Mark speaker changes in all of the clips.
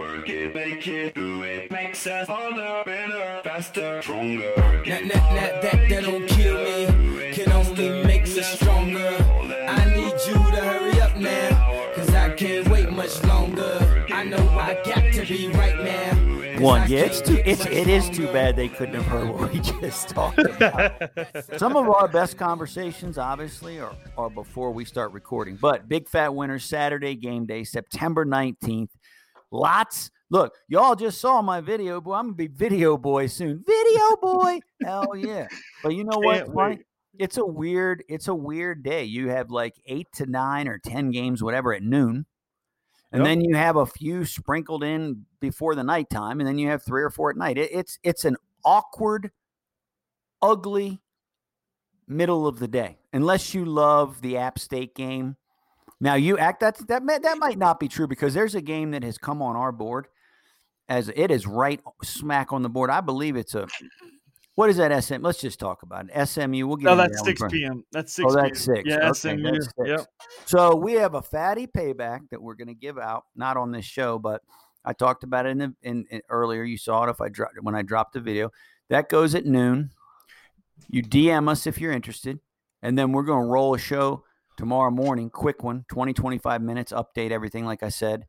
Speaker 1: Work it, make it, do it. Makes us harder, better, faster, stronger.
Speaker 2: That, that, that, that, that don't kill me, can only make us stronger. I need you to hurry up now, cause I can't wait much longer. I know I got to be right now. 'cause I
Speaker 3: One, yeah, it's too. It's it is too bad they couldn't have heard what we just talked about. Some of our best conversations, obviously, are, are before we start recording. But big fat winner Saturday game day, September nineteenth. Lots. Look, y'all just saw my video, boy. I'm gonna be video boy soon. Video boy, hell yeah! But you know what?
Speaker 4: Can't wait.
Speaker 3: it's a weird. It's a weird day. You have like eight to nine or ten games, whatever, at noon. And
Speaker 4: Yep.
Speaker 3: then you have a few sprinkled in before the nighttime, and then you have three or four at night. It, it's it's an awkward, ugly middle of the day, unless you love the App State game. Now you act that that may, that might not be true because there's a game that has come on our board as it is right smack on the board. I believe it's a what is that SM? Let's just talk about it. SMU. We'll get.
Speaker 4: No, that's
Speaker 3: that one
Speaker 4: p.m. That's oh, six.
Speaker 3: Oh, that's
Speaker 4: p.m.
Speaker 3: six.
Speaker 4: Yeah,
Speaker 3: Okay,
Speaker 4: SMU.
Speaker 3: six.
Speaker 4: Yep.
Speaker 3: So we have a fatty payback that we're going to give out, not on this show, but I talked about it in the in, in earlier. You saw it if I dropped when I dropped the video. That goes at noon. You DM us if you're interested, and then we're going to roll a show tomorrow morning, quick one, 20, 25 minutes, update everything. Like I said,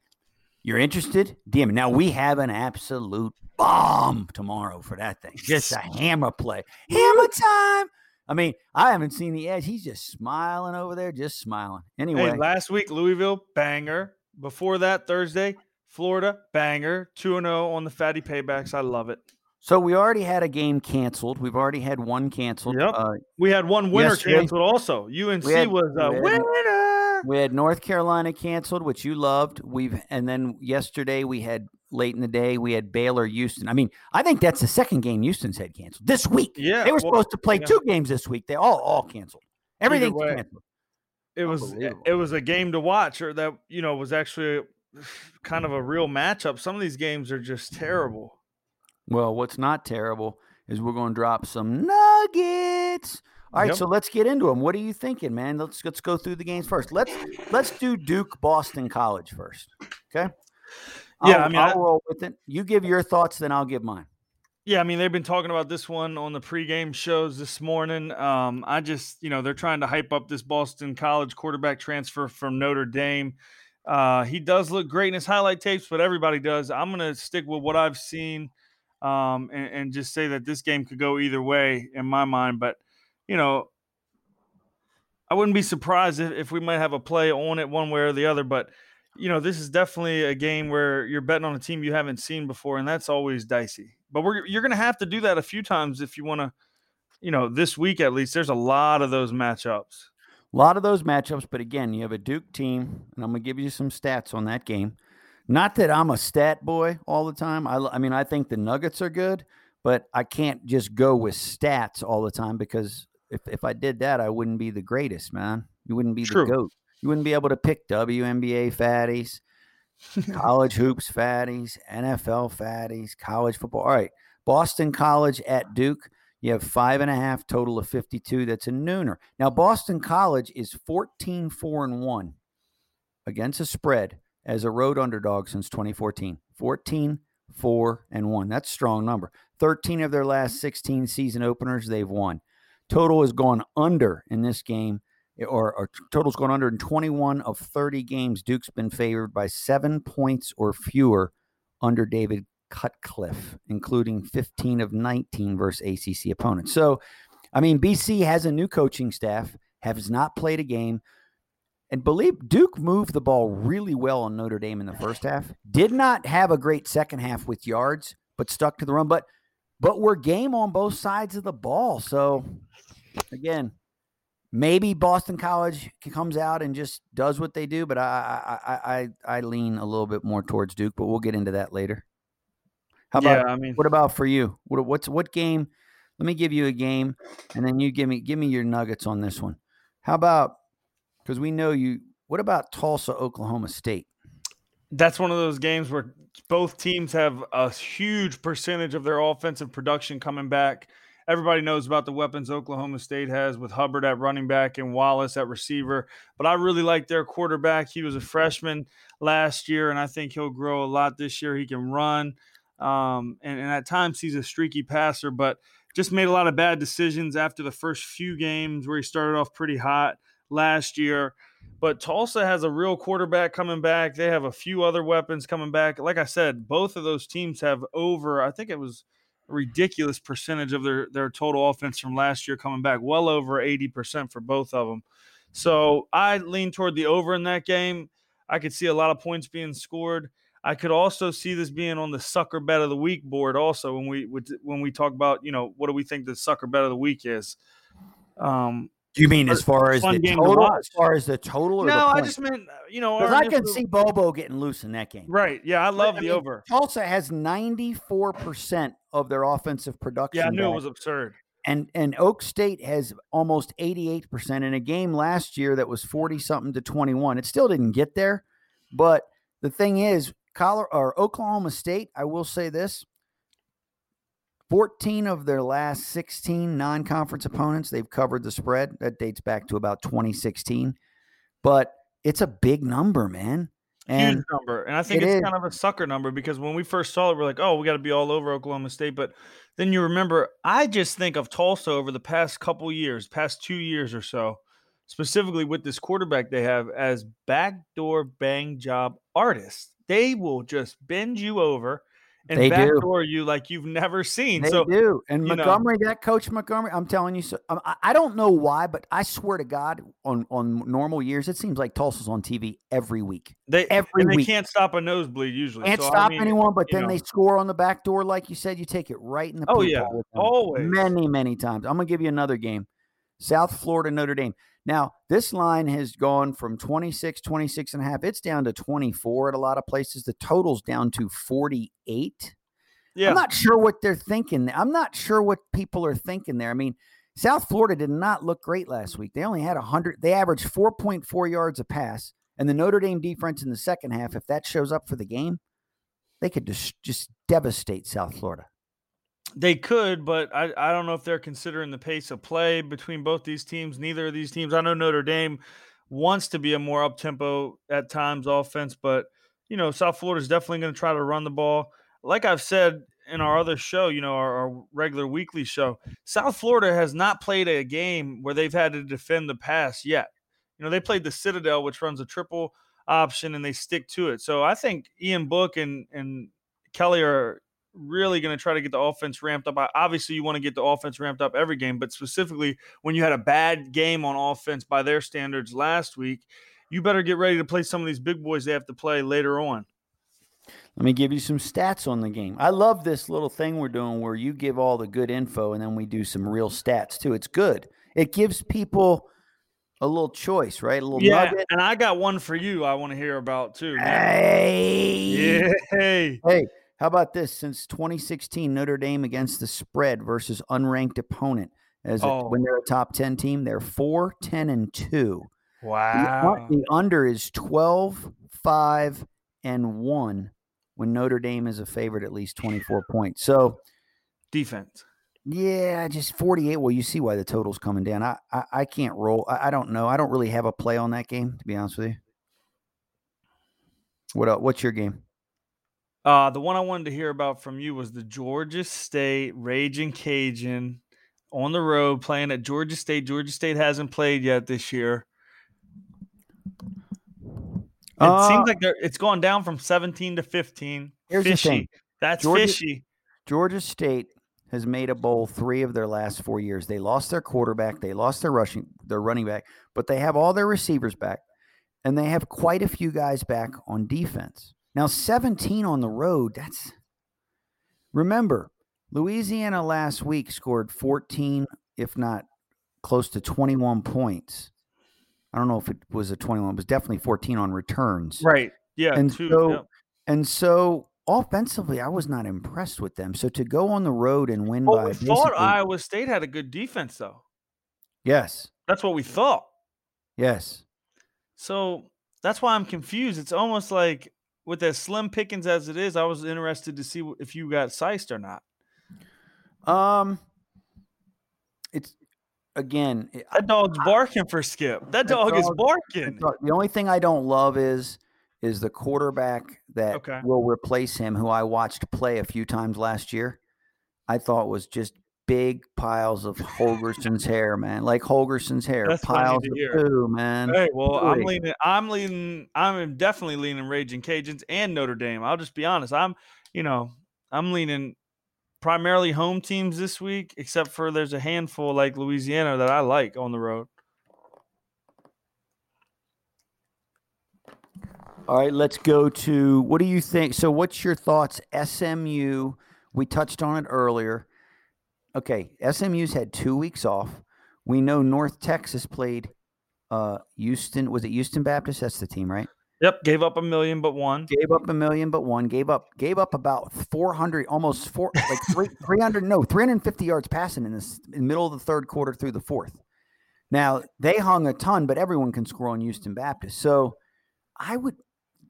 Speaker 3: you're interested? DM me. Now we have an absolute bomb tomorrow for that thing. Just a hammer play, hammer time. I mean, I haven't seen the edge. He's just smiling over there, just smiling. Anyway,
Speaker 4: Hey, last week Louisville banger. Before that Thursday, Florida banger. Two and zero on the fatty paybacks. I love it.
Speaker 3: So we already had a game canceled. We've already had one canceled.
Speaker 4: Yep.
Speaker 3: Uh,
Speaker 4: We had one winner
Speaker 3: Yesterday-
Speaker 4: canceled. Also, UNC
Speaker 3: had-
Speaker 4: was a
Speaker 3: we had-
Speaker 4: winner.
Speaker 3: we had North Carolina canceled, which you loved. We've and then yesterday we had late in the day we had Baylor Houston. I mean, I think that's the second game Houston's had canceled this week.
Speaker 4: Yeah,
Speaker 3: they were
Speaker 4: well,
Speaker 3: supposed to play
Speaker 4: yeah.
Speaker 3: two games this week. They all all canceled. Everything's
Speaker 4: way.
Speaker 3: canceled.
Speaker 4: It was it was a game to watch, or that you know was actually kind of a real matchup. Some of these games are just terrible.
Speaker 3: Well, what's not terrible is we're going to drop some nuggets. All right,
Speaker 4: Yep.
Speaker 3: so let's get into them. What are you thinking, man? Let's let's go through the games first. Let's let's do Duke Boston College first. Okay.
Speaker 4: Yeah,
Speaker 3: I'll,
Speaker 4: I mean,
Speaker 3: I'll
Speaker 4: I-
Speaker 3: roll with it. You give your thoughts, then I'll give mine.
Speaker 4: Yeah, I mean they've been talking about this one on the pregame shows this morning. Um, I just, you know, they're trying to hype up this Boston College quarterback transfer from Notre Dame. Uh, he does look great in his highlight tapes, but everybody does. I'm gonna stick with what I've seen, um, and, and just say that this game could go either way in my mind. But you know, I wouldn't be surprised if, if we might have a play on it one way or the other. But you know, this is definitely a game where you're betting on a team you haven't seen before, and that's always dicey. But we're you're going to have to do that a few times if you want to, you know, this week at least. There's a lot of those matchups.
Speaker 3: A lot of those matchups, but again, you have a Duke team, and I'm going to give you some stats on that game. Not that I'm a stat boy all the time. I mean, I think the Nuggets are good, but I can't just go with stats all the time because if, if I did that, I wouldn't be the greatest, man. You wouldn't be
Speaker 4: True.
Speaker 3: the GOAT. You wouldn't be able to pick WNBA fatties, college hoops fatties, NFL fatties, college football. All right. Boston College at Duke. You have five and a half total of 52. That's a nooner. Now, Boston College is 14 4 and 1 against a spread as a road underdog since 2014. 14 4 and 1. That's a strong number. 13 of their last 16 season openers, they've won. Total has gone under in this game, or, or total's gone under in 21 of 30 games. Duke's been favored by seven points or fewer under David Cutcliffe, including 15 of 19 versus ACC opponents. So, I mean, BC has a new coaching staff, has not played a game, and believe Duke moved the ball really well on Notre Dame in the first half. Did not have a great second half with yards, but stuck to the run. But but we're game on both sides of the ball. So again, maybe Boston College comes out and just does what they do, but I I I I, I lean a little bit more towards Duke, but we'll get into that later. How about
Speaker 4: yeah, I mean,
Speaker 3: what about for you? What what's what game? Let me give you a game, and then you give me give me your nuggets on this one. How about because we know you. What about Tulsa, Oklahoma State?
Speaker 4: that's one of those games where both teams have a huge percentage of their offensive production coming back. everybody knows about the weapons Oklahoma State has with Hubbard at running back and Wallace at receiver. But I really like their quarterback. He was a freshman last year, and I think he'll grow a lot this year. He can run, um, and, and at times he's a streaky passer, but just made a lot of bad decisions after the first few games where he started off pretty hot last year. But Tulsa has a real quarterback coming back. They have a few other weapons coming back. Like I said, both of those teams have over, I think it was a ridiculous percentage of their, their total offense from last year coming back, well over 80% for both of them. So I lean toward the over in that game. I could see a lot of points being scored. I could also see this being on the sucker bet of the week board. Also, when we when we talk about you know what do we think the sucker bet of the week is? Um,
Speaker 3: you mean as far as the
Speaker 4: to
Speaker 3: total? As far as the total, or
Speaker 4: no, I just meant uh, you know
Speaker 3: because I can see Bobo getting loose in that game.
Speaker 4: right. Yeah, I love
Speaker 3: I
Speaker 4: the
Speaker 3: mean,
Speaker 4: over.
Speaker 3: Tulsa has ninety four percent of their offensive production.
Speaker 4: Yeah, I knew it was absurd.
Speaker 3: and and Oak State has almost 88% in a game last year that was 40 something to 21. It still didn't get there, but the thing is, Colorado or Oklahoma State, I will say this, 14 of their last 16 non-conference opponents, they've covered the spread. That dates back to about 2016. But it's a big number, man. And
Speaker 4: Huge number. And I think
Speaker 3: it
Speaker 4: it's
Speaker 3: is.
Speaker 4: kind of a sucker number because when we first saw it, we're like, oh, we got to be all over Oklahoma State. But then you remember, I just think of Tulsa over the past couple years, past two years or so, specifically with this quarterback they have as backdoor bang job artists. They will just bend you over and
Speaker 3: They do.
Speaker 4: backdoor you like you've never seen.
Speaker 3: They
Speaker 4: so
Speaker 3: do. And
Speaker 4: you know-
Speaker 3: Montgomery, that coach Montgomery, I'm telling you, so, um, I, I don't know why, but I swear to God, on on normal years, it seems like Tulsa's on TV every week.
Speaker 4: they
Speaker 3: every
Speaker 4: and they
Speaker 3: week.
Speaker 4: can't stop a nosebleed usually.
Speaker 3: Can't
Speaker 4: So, I
Speaker 3: stop
Speaker 4: mean,
Speaker 3: anyone, but then
Speaker 4: know.
Speaker 3: they score on the back door, like you said. You take it right in the
Speaker 4: Oh, yeah. Always.
Speaker 3: many many times. I'm gonna give you another game, South Florida Notre Dame. Now this line has gone from 26, 26 and a half. It's down to 24 at a lot of places. The total's down to 48.
Speaker 4: Yeah.
Speaker 3: I'm not sure what they're thinking. I'm not sure what people are thinking there. I mean, South Florida did not look great last week. They only had 100. They averaged 4.4 yards a pass, and the Notre Dame defense in the second half, if that shows up for the game, they could just just devastate South Florida.
Speaker 4: They could, but I, I don't know if they're considering the pace of play between both these teams. Neither of these teams. I know Notre Dame wants to be a more up tempo at times offense, but you know South Florida is definitely going to try to run the ball. Like I've said in our other show, you know our, our regular weekly show, South Florida has not played a game where they've had to defend the pass yet. You know they played the Citadel, which runs a triple option, and they stick to it. So I think Ian Book and and Kelly are really going to try to get the offense ramped up. Obviously, you want to get the offense ramped up every game, but specifically when you had a bad game on offense by their standards last week, you better get ready to play some of these big boys they have to play later on.
Speaker 3: Let me give you some stats on the game. I love this little thing we're doing where you give all the good info and then we do some real stats too. It's good. It gives people a little choice, right? A little
Speaker 4: Yeah,
Speaker 3: nugget.
Speaker 4: and I got one for you. I want to hear about too. man.
Speaker 3: Hey.
Speaker 4: Yeah, hey.
Speaker 3: Hey, how about this? Since 2016, Notre Dame against the spread versus unranked opponent as a-
Speaker 4: Oh.
Speaker 3: when they're a top 10 team, they're 4, 10, and 2.
Speaker 4: Wow.
Speaker 3: the under is 12, 5, and 1 when Notre Dame is a favorite at least 24 points. So,
Speaker 4: Defense.
Speaker 3: yeah, just 48. Well, you see why the total's coming down. I I, I can't roll. I, I don't know. I don't really have a play on that game, to be honest with you. What el- What's your game?
Speaker 4: Uh, the one I wanted to hear about from you was the Georgia State Raging Cajun on the road playing at Georgia State. Georgia State hasn't played yet this year. It
Speaker 3: Uh,
Speaker 4: seems like they're, it's gone down from 17 to 15.
Speaker 3: Here's the thing.
Speaker 4: That's
Speaker 3: Georgia-
Speaker 4: fishy.
Speaker 3: Georgia State has made a bowl three of their last four years. They lost their quarterback, they lost their rushing, their running back, but they have all their receivers back, and they have quite a few guys back on defense. Now, 17 on the road, that's remember, Louisiana last week scored 14, if not close to 21 points. I don't know if it was a 21, it was definitely 14 on returns.
Speaker 4: Right. Yeah.
Speaker 3: And
Speaker 4: two,
Speaker 3: so-
Speaker 4: yep.
Speaker 3: And so offensively, I was not impressed with them. So to go on the road and win
Speaker 4: But
Speaker 3: by
Speaker 4: we thought Iowa State had a good defense, though.
Speaker 3: yes,
Speaker 4: That's what we thought.
Speaker 3: yes,
Speaker 4: So that's why I'm confused. It's almost like with as slim pickings as it is, I was interested to see if you got sized or not.
Speaker 3: um, it's again. it-
Speaker 4: That dog's barking for Skip. That
Speaker 3: That
Speaker 4: dog is barking.
Speaker 3: The only thing I don't love is is the quarterback that
Speaker 4: Okay.
Speaker 3: will replace him, who I watched play a few times last year. I thought was just big piles of Holgorsen's hair, man, like Holgorsen's hair,
Speaker 4: That's
Speaker 3: piles of
Speaker 4: hear.
Speaker 3: poo, man.
Speaker 4: Hey, well, I'm leaning. I'm leaning. I'm definitely leaning Raging Cajuns and Notre Dame. I'll just be honest. I'm, you know, I'm leaning primarily home teams this week, except for there's a handful like Louisiana that I like on the road.
Speaker 3: All right, let's go to what do you think? So, what's your thoughts? SMU, we touched on it earlier. Okay, SMU's had two weeks off. We know North Texas played uh Houston. Was it Houston Baptist? That's the team, right?
Speaker 4: Yep, gave up a million but one.
Speaker 3: Gave up a million, but one. Gave up gave up about four hundred, almost four, like three three hundred, no, three hundred and fifty yards passing in this in the middle of the third quarter through the fourth. Now they hung a ton, but everyone can score on Houston Baptist. So I would.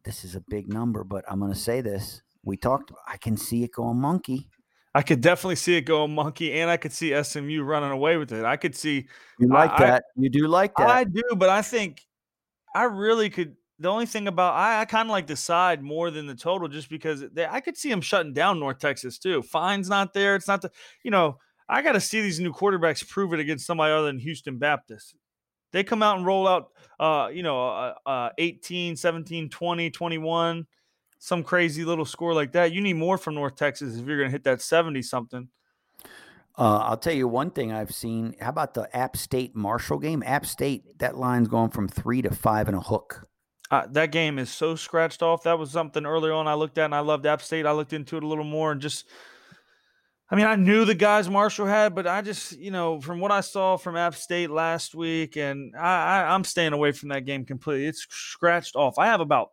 Speaker 3: This is a big number, but I'm going to say this. We talked. I can see it going monkey.
Speaker 4: I could definitely see it going monkey, and I could see SMU running away with it. I could see
Speaker 3: You like
Speaker 4: I-
Speaker 3: that? you do like that?
Speaker 4: I do, but I think I really could. The only thing about I, I kind of like the side more than the total, just because they, I could see them shutting down North Texas too. Fine's not there. It's not the you know I got to see these new quarterbacks prove it against somebody other than Houston Baptist. They come out and roll out, uh, you know, uh, uh, 18, 17, 20, 21, some crazy little score like that. You need more from North Texas if you're going to hit that 70 something.
Speaker 3: Uh, I'll tell you one thing I've seen. How about the App State Marshall game? App State, that line's going from three to five and a hook.
Speaker 4: Uh, that game is so scratched off. That was something earlier on I looked at and I loved App State. I looked into it a little more and just, I mean, I knew the guys Marshall had, but I just, you know, from what I saw from App State last week, and I, I, I'm staying away from that game completely. It's scratched off. I have about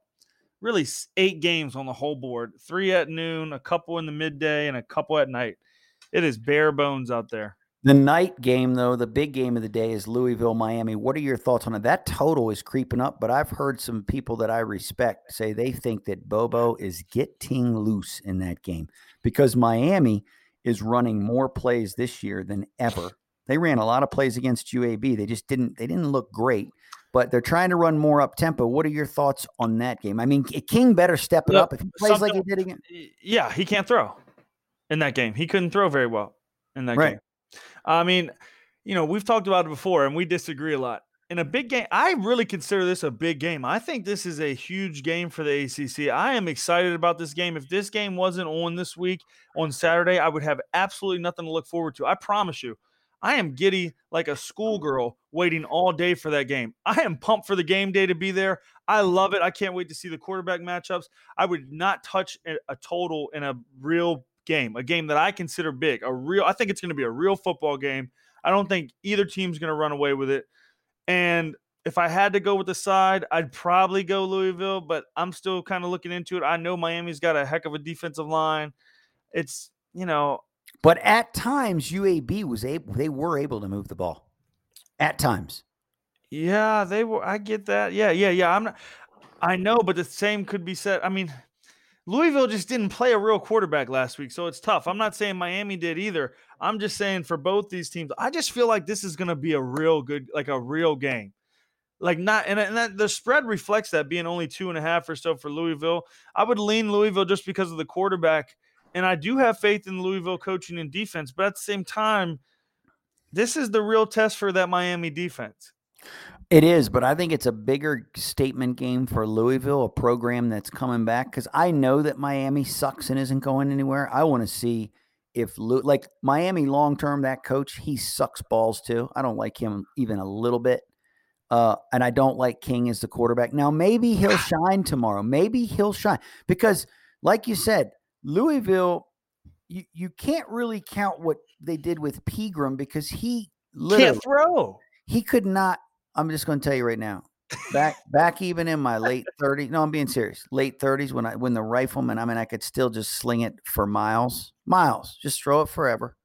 Speaker 4: really eight games on the whole board three at noon, a couple in the midday, and a couple at night. It is bare bones out there.
Speaker 3: The night game, though, the big game of the day is Louisville, Miami. What are your thoughts on it? That total is creeping up, but I've heard some people that I respect say they think that Bobo is getting loose in that game because Miami is running more plays this year than ever. They ran a lot of plays against UAB. They just didn't. They didn't look great, but they're trying to run more up tempo. What are your thoughts on that game? I mean, King better step it
Speaker 4: Look,
Speaker 3: up if he plays like he did again.
Speaker 4: Yeah, he can't throw in that game. He couldn't throw very well in that
Speaker 3: Right.
Speaker 4: game. I mean, you know, we've talked about it before and we disagree a lot. In a big game, I really consider this a big game. I think this is a huge game for the ACC. I am excited about this game. If this game wasn't on this week on Saturday, I would have absolutely nothing to look forward to. I promise you. I am giddy like a oh. schoolgirl waiting all day for that game. I am pumped for the game day to be there. I love it. I can't wait to see the quarterback matchups. I would not touch a, a total in a real game, a game that I consider big, a real. I think it's going to be a real football game. I don't think either team's going to run away with it. And if I had to go with the side, I'd probably go Louisville, but I'm still kind of looking into it. I know Miami's got a heck of a defensive line. It's, you know,
Speaker 3: But at times, UAB was able. They were able to move the ball. At times.
Speaker 4: Yeah, they were. I get that. Yeah, yeah, yeah. I'm not. I know, but the same could be said. I mean, Louisville just didn't play a real quarterback last week, so it's tough. I'm not saying Miami did either. I'm just saying for both these teams, I just feel like this is going to be a real good, like a real game. Like not, and, and that, the spread reflects that being only two and a half or so for Louisville. I would lean Louisville just because of the quarterback, and I do have faith in Louisville coaching and defense. But at the same time, this is the real test for that Miami defense.
Speaker 3: It is, but I think it's a bigger statement game for Louisville, a program that's coming back. Because I know that Miami sucks and isn't going anywhere. I want to see if, Lou, like Miami long term, that coach, he sucks balls too. I don't like him even a little bit. Uh, and I don't like King as the quarterback. Now, maybe he'll shine tomorrow. Maybe he'll shine because, like you said, Louisville, you, you can't really count what they did with Pigrome because he literally
Speaker 4: Can't throw.
Speaker 3: he could not. I'm just going to tell you right now. Back back even in my late 30s. No, I'm being serious. Late 30s when I when the rifleman, I mean, I could still just sling it for miles, miles, just throw it forever.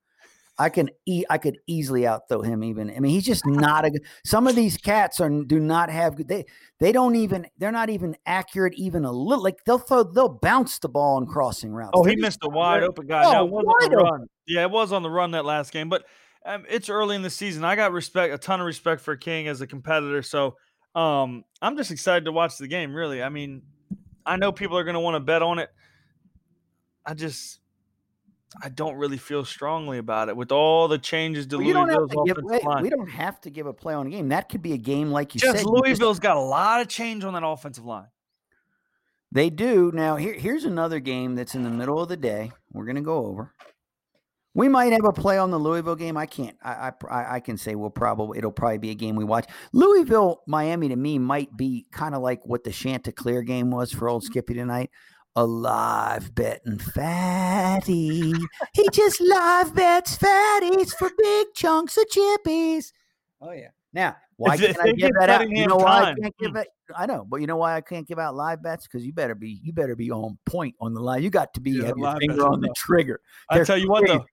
Speaker 3: I can e- I could easily out throw him. Even I mean, he's just not a. good Some of these cats are do not have good. They they don't even they're not even accurate even a little. Like they'll throw they'll bounce the ball on crossing routes.
Speaker 4: Oh, he missed a wide open guy.
Speaker 3: Oh,
Speaker 4: now, it
Speaker 3: wide open.
Speaker 4: Yeah, it was on the run that last game. But um, it's early in the season. I got respect, a ton of respect for King as a competitor. So um, I'm just excited to watch the game. Really, I mean, I know people are going to want to bet on it. I just, I don't really feel strongly about it with all the changes to
Speaker 3: Well, you don't have
Speaker 4: Louisville's offensive line.
Speaker 3: we don't have to give a play on a game. That could be a game like you
Speaker 4: just
Speaker 3: said. you just-
Speaker 4: Louisville's got a lot of change on that offensive line.
Speaker 3: They do. Now, here, here's another game that's in the middle of the day. We're going to go over. We might have a play on the Louisville game. I can't. I, I I I can say we'll probably it'll probably be a game we watch. Louisville Miami to me might be kind of like what the Chanticleer game was for old Skippy tonight. A live betting fatty. he just live bets fatties for big chunks of chippies. Oh yeah. Now, why can't I give that out? You know why I can't give it? I know, but you know why I can't give out live bets? Because you better be you better be on point on the line. You got to be
Speaker 4: Yeah,
Speaker 3: have your finger on the
Speaker 4: tough.
Speaker 3: trigger.
Speaker 4: I tell you what, though,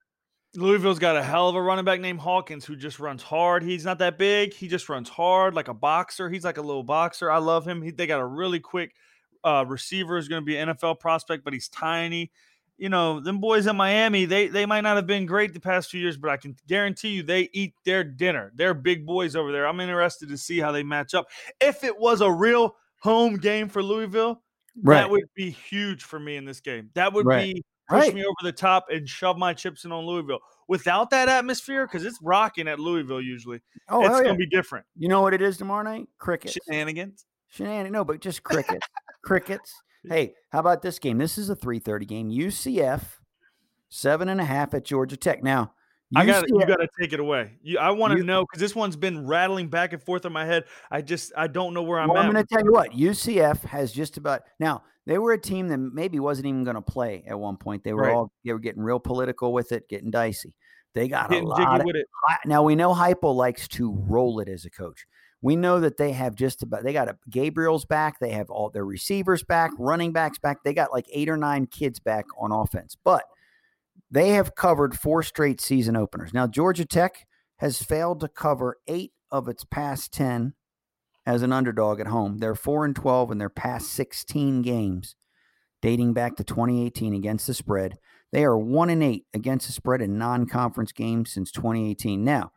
Speaker 4: Louisville's got a hell of a running back named Hawkins who just runs hard. He's not that big. He just runs hard like a boxer. He's like a little boxer. I love him. He, they got a really quick uh, receiver is going to be an NFL prospect, but he's tiny. You know, them boys in Miami, they they might not have been great the past few years, but I can guarantee you they eat their dinner. They're big boys over there. I'm interested to see how they match up. If it was a real home game for Louisville, that would be huge for me in this game. That would
Speaker 3: Right.
Speaker 4: be push
Speaker 3: Right.
Speaker 4: me over the top and shove my chips in on Louisville. Without that atmosphere, because it's rocking at Louisville usually,
Speaker 3: Oh,
Speaker 4: it's
Speaker 3: yeah.
Speaker 4: gonna be different.
Speaker 3: You know what it is tomorrow night? Crickets.
Speaker 4: Shenanigans.
Speaker 3: Shenanigans. No, but just crickets. Crickets. Hey, how about this game? This is a 3:30 game. UCF seven and a half at Georgia Tech. Now,
Speaker 4: I got you. Got to take it away. You, I want to know because this one's been rattling back and forth in my head. I just I don't know where I'm
Speaker 3: well, I'm going to tell you what. UCF has just about now. They were a team that maybe wasn't even going to play at one point. They were
Speaker 4: Right.
Speaker 3: all they were getting real political with it, getting dicey. They got a lot. Of. Now we know Heupel likes to roll it as a coach. We know that they have just about they got a Gabriel's back, they have all their receivers back, running backs back. They got like eight or nine kids back on offense. But they have covered four straight season openers. Now Georgia Tech has failed to cover 8 of its past 10 as an underdog at home. They're 4 and 12 in their past 16 games dating back to 2018 against the spread. They are 1 and 8 against the spread in non-conference games since 2018. Now,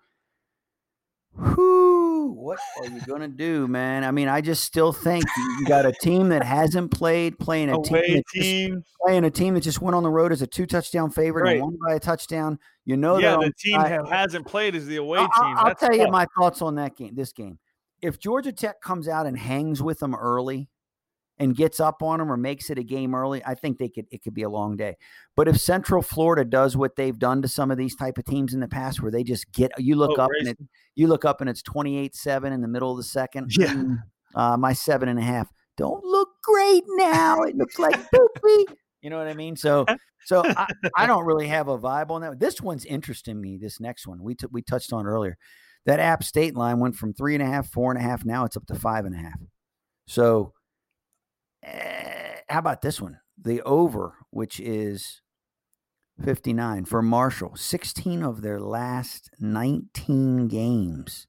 Speaker 3: what are you going to do, man? I mean, I just still think you got a team that hasn't played playing a team,
Speaker 4: Away
Speaker 3: that just-
Speaker 4: team.
Speaker 3: playing a team that just went on the road as a two touchdown favorite
Speaker 4: Right.
Speaker 3: and won by a touchdown. You know
Speaker 4: yeah, the team that hasn't played is the away
Speaker 3: I'll-
Speaker 4: team.
Speaker 3: I'll, I'll
Speaker 4: That's
Speaker 3: tell you my thoughts on that game. This game, if Georgia Tech comes out and hangs with them early and gets up on them or makes it a game early, I think they could. It could be a long day. But if Central Florida does what they've done to some of these type of teams in the past, where they just get you look
Speaker 4: Oh,
Speaker 3: up and it, you look up and it's twenty eight seven in the middle of the second.
Speaker 4: Yeah.
Speaker 3: mm, uh, my seven and a half don't look great now. It looks like poopy. You know what I mean? So, so I, I don't really have a vibe on that. This one's interesting me. This next one we t- we touched on earlier. That App State line went from three and a half, four and a half. Now it's up to five and a half. So, Eh, how about this one? The over, which is fifty nine for Marshall. Sixteen of their last nineteen games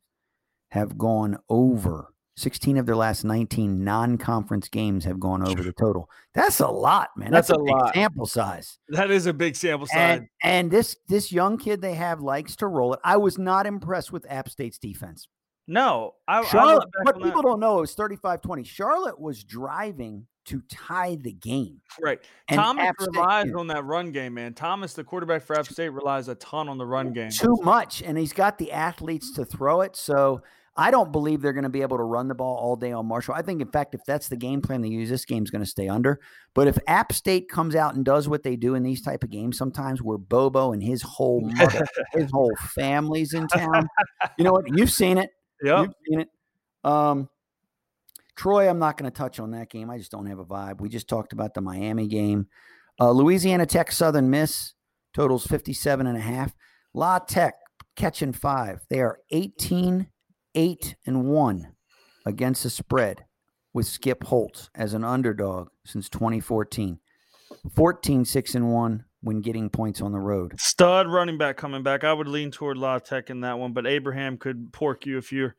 Speaker 3: have gone over. 16 of their last 19 non-conference games have gone over the total. That's a lot, man. That's,
Speaker 4: That's
Speaker 3: a,
Speaker 4: a
Speaker 3: big
Speaker 4: lot.
Speaker 3: sample size.
Speaker 4: That is a big sample size.
Speaker 3: And, and this this young kid they have likes to roll it. I was not impressed with App State's defense.
Speaker 4: No, I, I
Speaker 3: Charlotte,
Speaker 4: back
Speaker 3: what
Speaker 4: on that-
Speaker 3: people don't know is 35-20. Charlotte was driving to tie the game.
Speaker 4: Right.
Speaker 3: And
Speaker 4: Thomas
Speaker 3: App
Speaker 4: relies on that run game, man. Thomas, the quarterback for App State, relies a ton on the run game.
Speaker 3: too much and he's got the athletes to throw it so i don't believe they're going to be able to run the ball all day on marshall i think in fact if that's the game plan they use this game's going to stay under but if app state comes out and does what they do in these type of games sometimes where bobo and his whole mother, his whole family's in town you know what you've seen it
Speaker 4: Yep.
Speaker 3: You've seen it. Um, Troy, I'm not going to touch on that game. I just don't have a vibe. We just talked about the Miami game. Uh, Louisiana Tech Southern Miss totals 57 and a half. La Tech catching five. They are 18, 8 and 1 against the spread with Skip Holtz as an underdog since 2014. 14, 6 and 1 when getting points on the road.
Speaker 4: Stud running back coming back. I would lean toward La Tech in that one, but Abraham could pork you if you're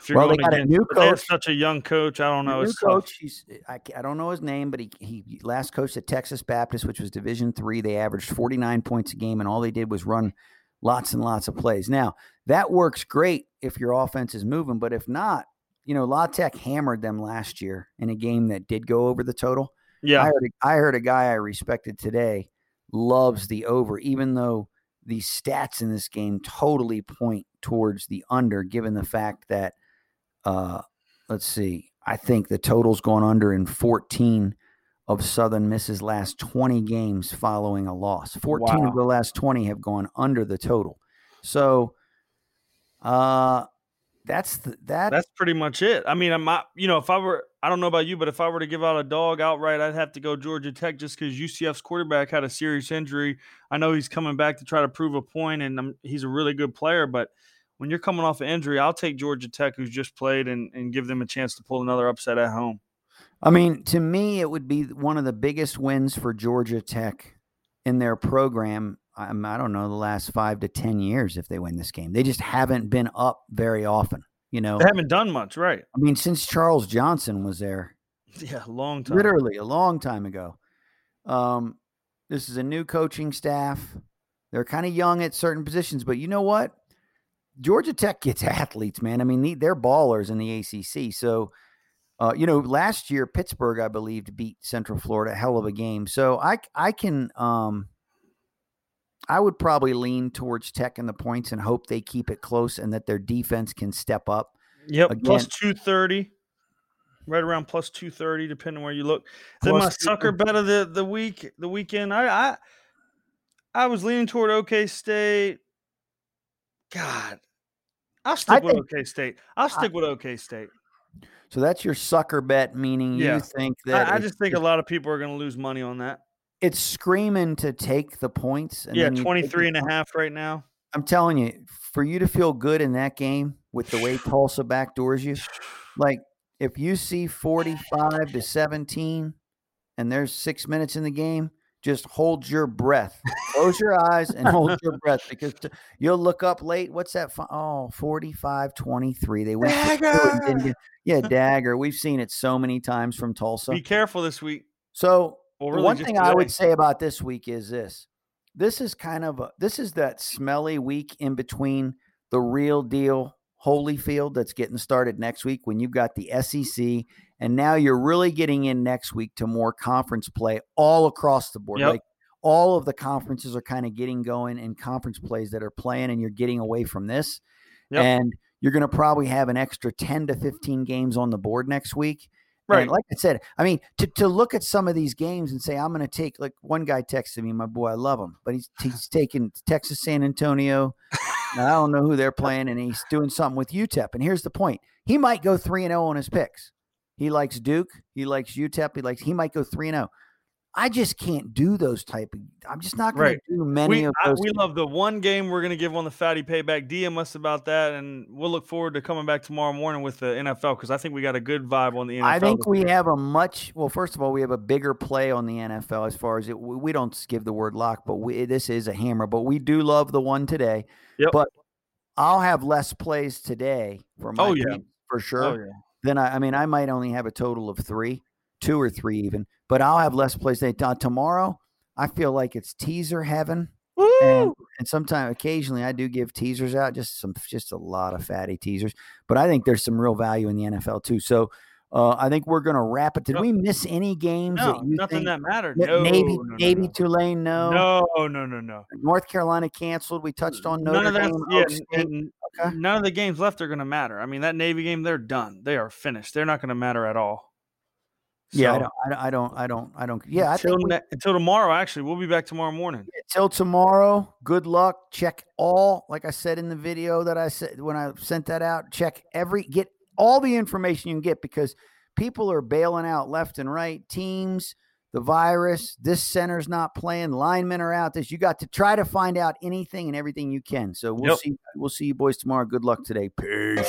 Speaker 4: if you're
Speaker 3: Well, they
Speaker 4: going
Speaker 3: got a new
Speaker 4: but they have
Speaker 3: coach.
Speaker 4: such a young coach. I don't know.
Speaker 3: New coach. He's I, I don't know his name, but he he last coached at Texas Baptist, which was Division three. They averaged 49 points a game, and all they did was run lots and lots of plays. Now, that works great if your offense is moving, but if not, you know, La Tech hammered them last year in a game that did go over the total.
Speaker 4: Yeah.
Speaker 3: I heard, a, I heard a guy I respected today loves the over, even though the stats in this game totally point towards the under, given the fact that, uh, let's see, I think the total's gone under in 14 of Southern Miss's last 20 games following a loss. 14
Speaker 4: Wow.
Speaker 3: of the last 20 have gone under the total. So, uh, that's the, that.
Speaker 4: That's pretty much it. I mean, I'm not, you know, if I were, I don't know about you, but if I were to give out a dog outright, I'd have to go Georgia Tech just because UCF's quarterback had a serious injury. I know he's coming back to try to prove a point, and um he's a really good player. But when you're coming off an injury, I'll take Georgia Tech, who's just played, and, and give them a chance to pull another upset at home.
Speaker 3: I mean, to me, it would be one of the biggest wins for Georgia Tech in their program. Um, I don't know the last five to ten years if they win this game. They just haven't been up very often. You know,
Speaker 4: They haven't done much, right?
Speaker 3: I mean, since Charles Johnson was there,
Speaker 4: Yeah, a long time.
Speaker 3: literally a long time ago. Um, this is a new coaching staff. They're kind of young at certain positions, but you know what? Georgia Tech gets athletes, man. I mean, they're ballers in the ACC. So, uh, you know, last year Pittsburgh, I believe, beat Central Florida, hell of a game. So I I can um, I would probably lean towards Tech in the points and hope they keep it close and that their defense can step up.
Speaker 4: Yep,
Speaker 3: Again-
Speaker 4: 230. Right around plus 230, depending where you look. Then my
Speaker 3: Plus
Speaker 4: sucker bet of the, the week, the weekend, I, I I was leaning toward OK State. God. I'll stick with
Speaker 3: think-
Speaker 4: OK State. I'll stick with OK State.
Speaker 3: So that's your sucker bet, meaning
Speaker 4: Yeah.
Speaker 3: you think that
Speaker 4: I, I just think a lot of people are going to lose money on that.
Speaker 3: it's screaming to take the points. And
Speaker 4: Yeah,
Speaker 3: then you take the
Speaker 4: 23 and a half right now.
Speaker 3: I'm telling you, for you to feel good in that game with the way Tulsa backdoors you, like if you see 45 to 17 and there's six minutes in the game, just hold your breath. Close your eyes and hold your breath because t- you'll look up late. What's that? fi- Oh, 45 23. They went for two and didn't get- Yeah, dagger. We've seen it so many times from Tulsa.
Speaker 4: Be careful this week.
Speaker 3: So
Speaker 4: Well, really
Speaker 3: one thing I would say about this week is this. This is kind of a this is that smelly week in between the real deal Holyfield that's getting started next week when you've got the SEC and now you're really getting in next week to more conference play all across the board.
Speaker 4: Yep.
Speaker 3: Like all of the conferences are kind of getting going and conference plays that are playing and you're getting away from this.
Speaker 4: Yep.
Speaker 3: And you're going to probably have an extra 10 to 15 games on the board next week.
Speaker 4: Right.
Speaker 3: And like I said, I mean, to, to look at some of these games and say, I'm going to take, like one guy texted me, my boy, I love him, but he's, he's taking Texas San Antonio. I don't know who they're playing, and he's doing something with UTEP. And here's the point he might go 3 and 0 on his picks. He likes Duke, he likes UTEP, he likes, he might go 3 and 0. I just can't do those type of, I'm just not going
Speaker 4: Right.
Speaker 3: to do many
Speaker 4: we,
Speaker 3: of
Speaker 4: I-
Speaker 3: those.
Speaker 4: we love the one game we're going to give on the fatty payback. DM us about that, and we'll look forward to coming back tomorrow morning with the NFL because I think we got a good vibe on the NFL.
Speaker 3: I think we have a much well. First of all, we have a bigger play on the NFL as far as it. We we don't give the word lock, but we, this is a hammer. But we do love the one today.
Speaker 4: Yep.
Speaker 3: But I'll have less plays today for my
Speaker 4: Oh, yeah.
Speaker 3: team, for oh, sure.
Speaker 4: Oh, yeah.
Speaker 3: Then I, I mean, I might only have a total of three, two or three even. But I'll have less plays today. Uh, tomorrow, I feel like it's teaser heaven. And, and sometimes occasionally I do give teasers out, just some just a lot of fatty teasers. But I think there's some real value in the NFL too. So uh, I think we're gonna wrap it. Did
Speaker 4: Yep.
Speaker 3: we miss any games
Speaker 4: No,
Speaker 3: that you
Speaker 4: nothing that mattered. No,
Speaker 3: Navy
Speaker 4: no, no, no.
Speaker 3: Tulane? No.
Speaker 4: No, no, no, no.
Speaker 3: North Carolina canceled. We touched on Notre
Speaker 4: None of that. Yeah,
Speaker 3: Oak
Speaker 4: n-
Speaker 3: State.
Speaker 4: n-
Speaker 3: Okay.
Speaker 4: none of the games left are going to matter. I mean, that Navy game, they're done. They are finished. They're not going to matter at all.
Speaker 3: Yeah, I
Speaker 4: So,
Speaker 3: don't, I don't, I don't, I don't, I don't. Yeah,
Speaker 4: until,
Speaker 3: we-
Speaker 4: ne- until tomorrow. Actually, we'll be back tomorrow morning.
Speaker 3: Till tomorrow, good luck. Check all, like I said in the video that I said when I sent that out, check every, get all the information you can get because people are bailing out left and right. Teams, the virus, this center's not playing, linemen are out. This, you got to try to find out anything and everything you can. So we'll
Speaker 4: Yep.
Speaker 3: see, we'll see you boys tomorrow. Good luck today. Peace.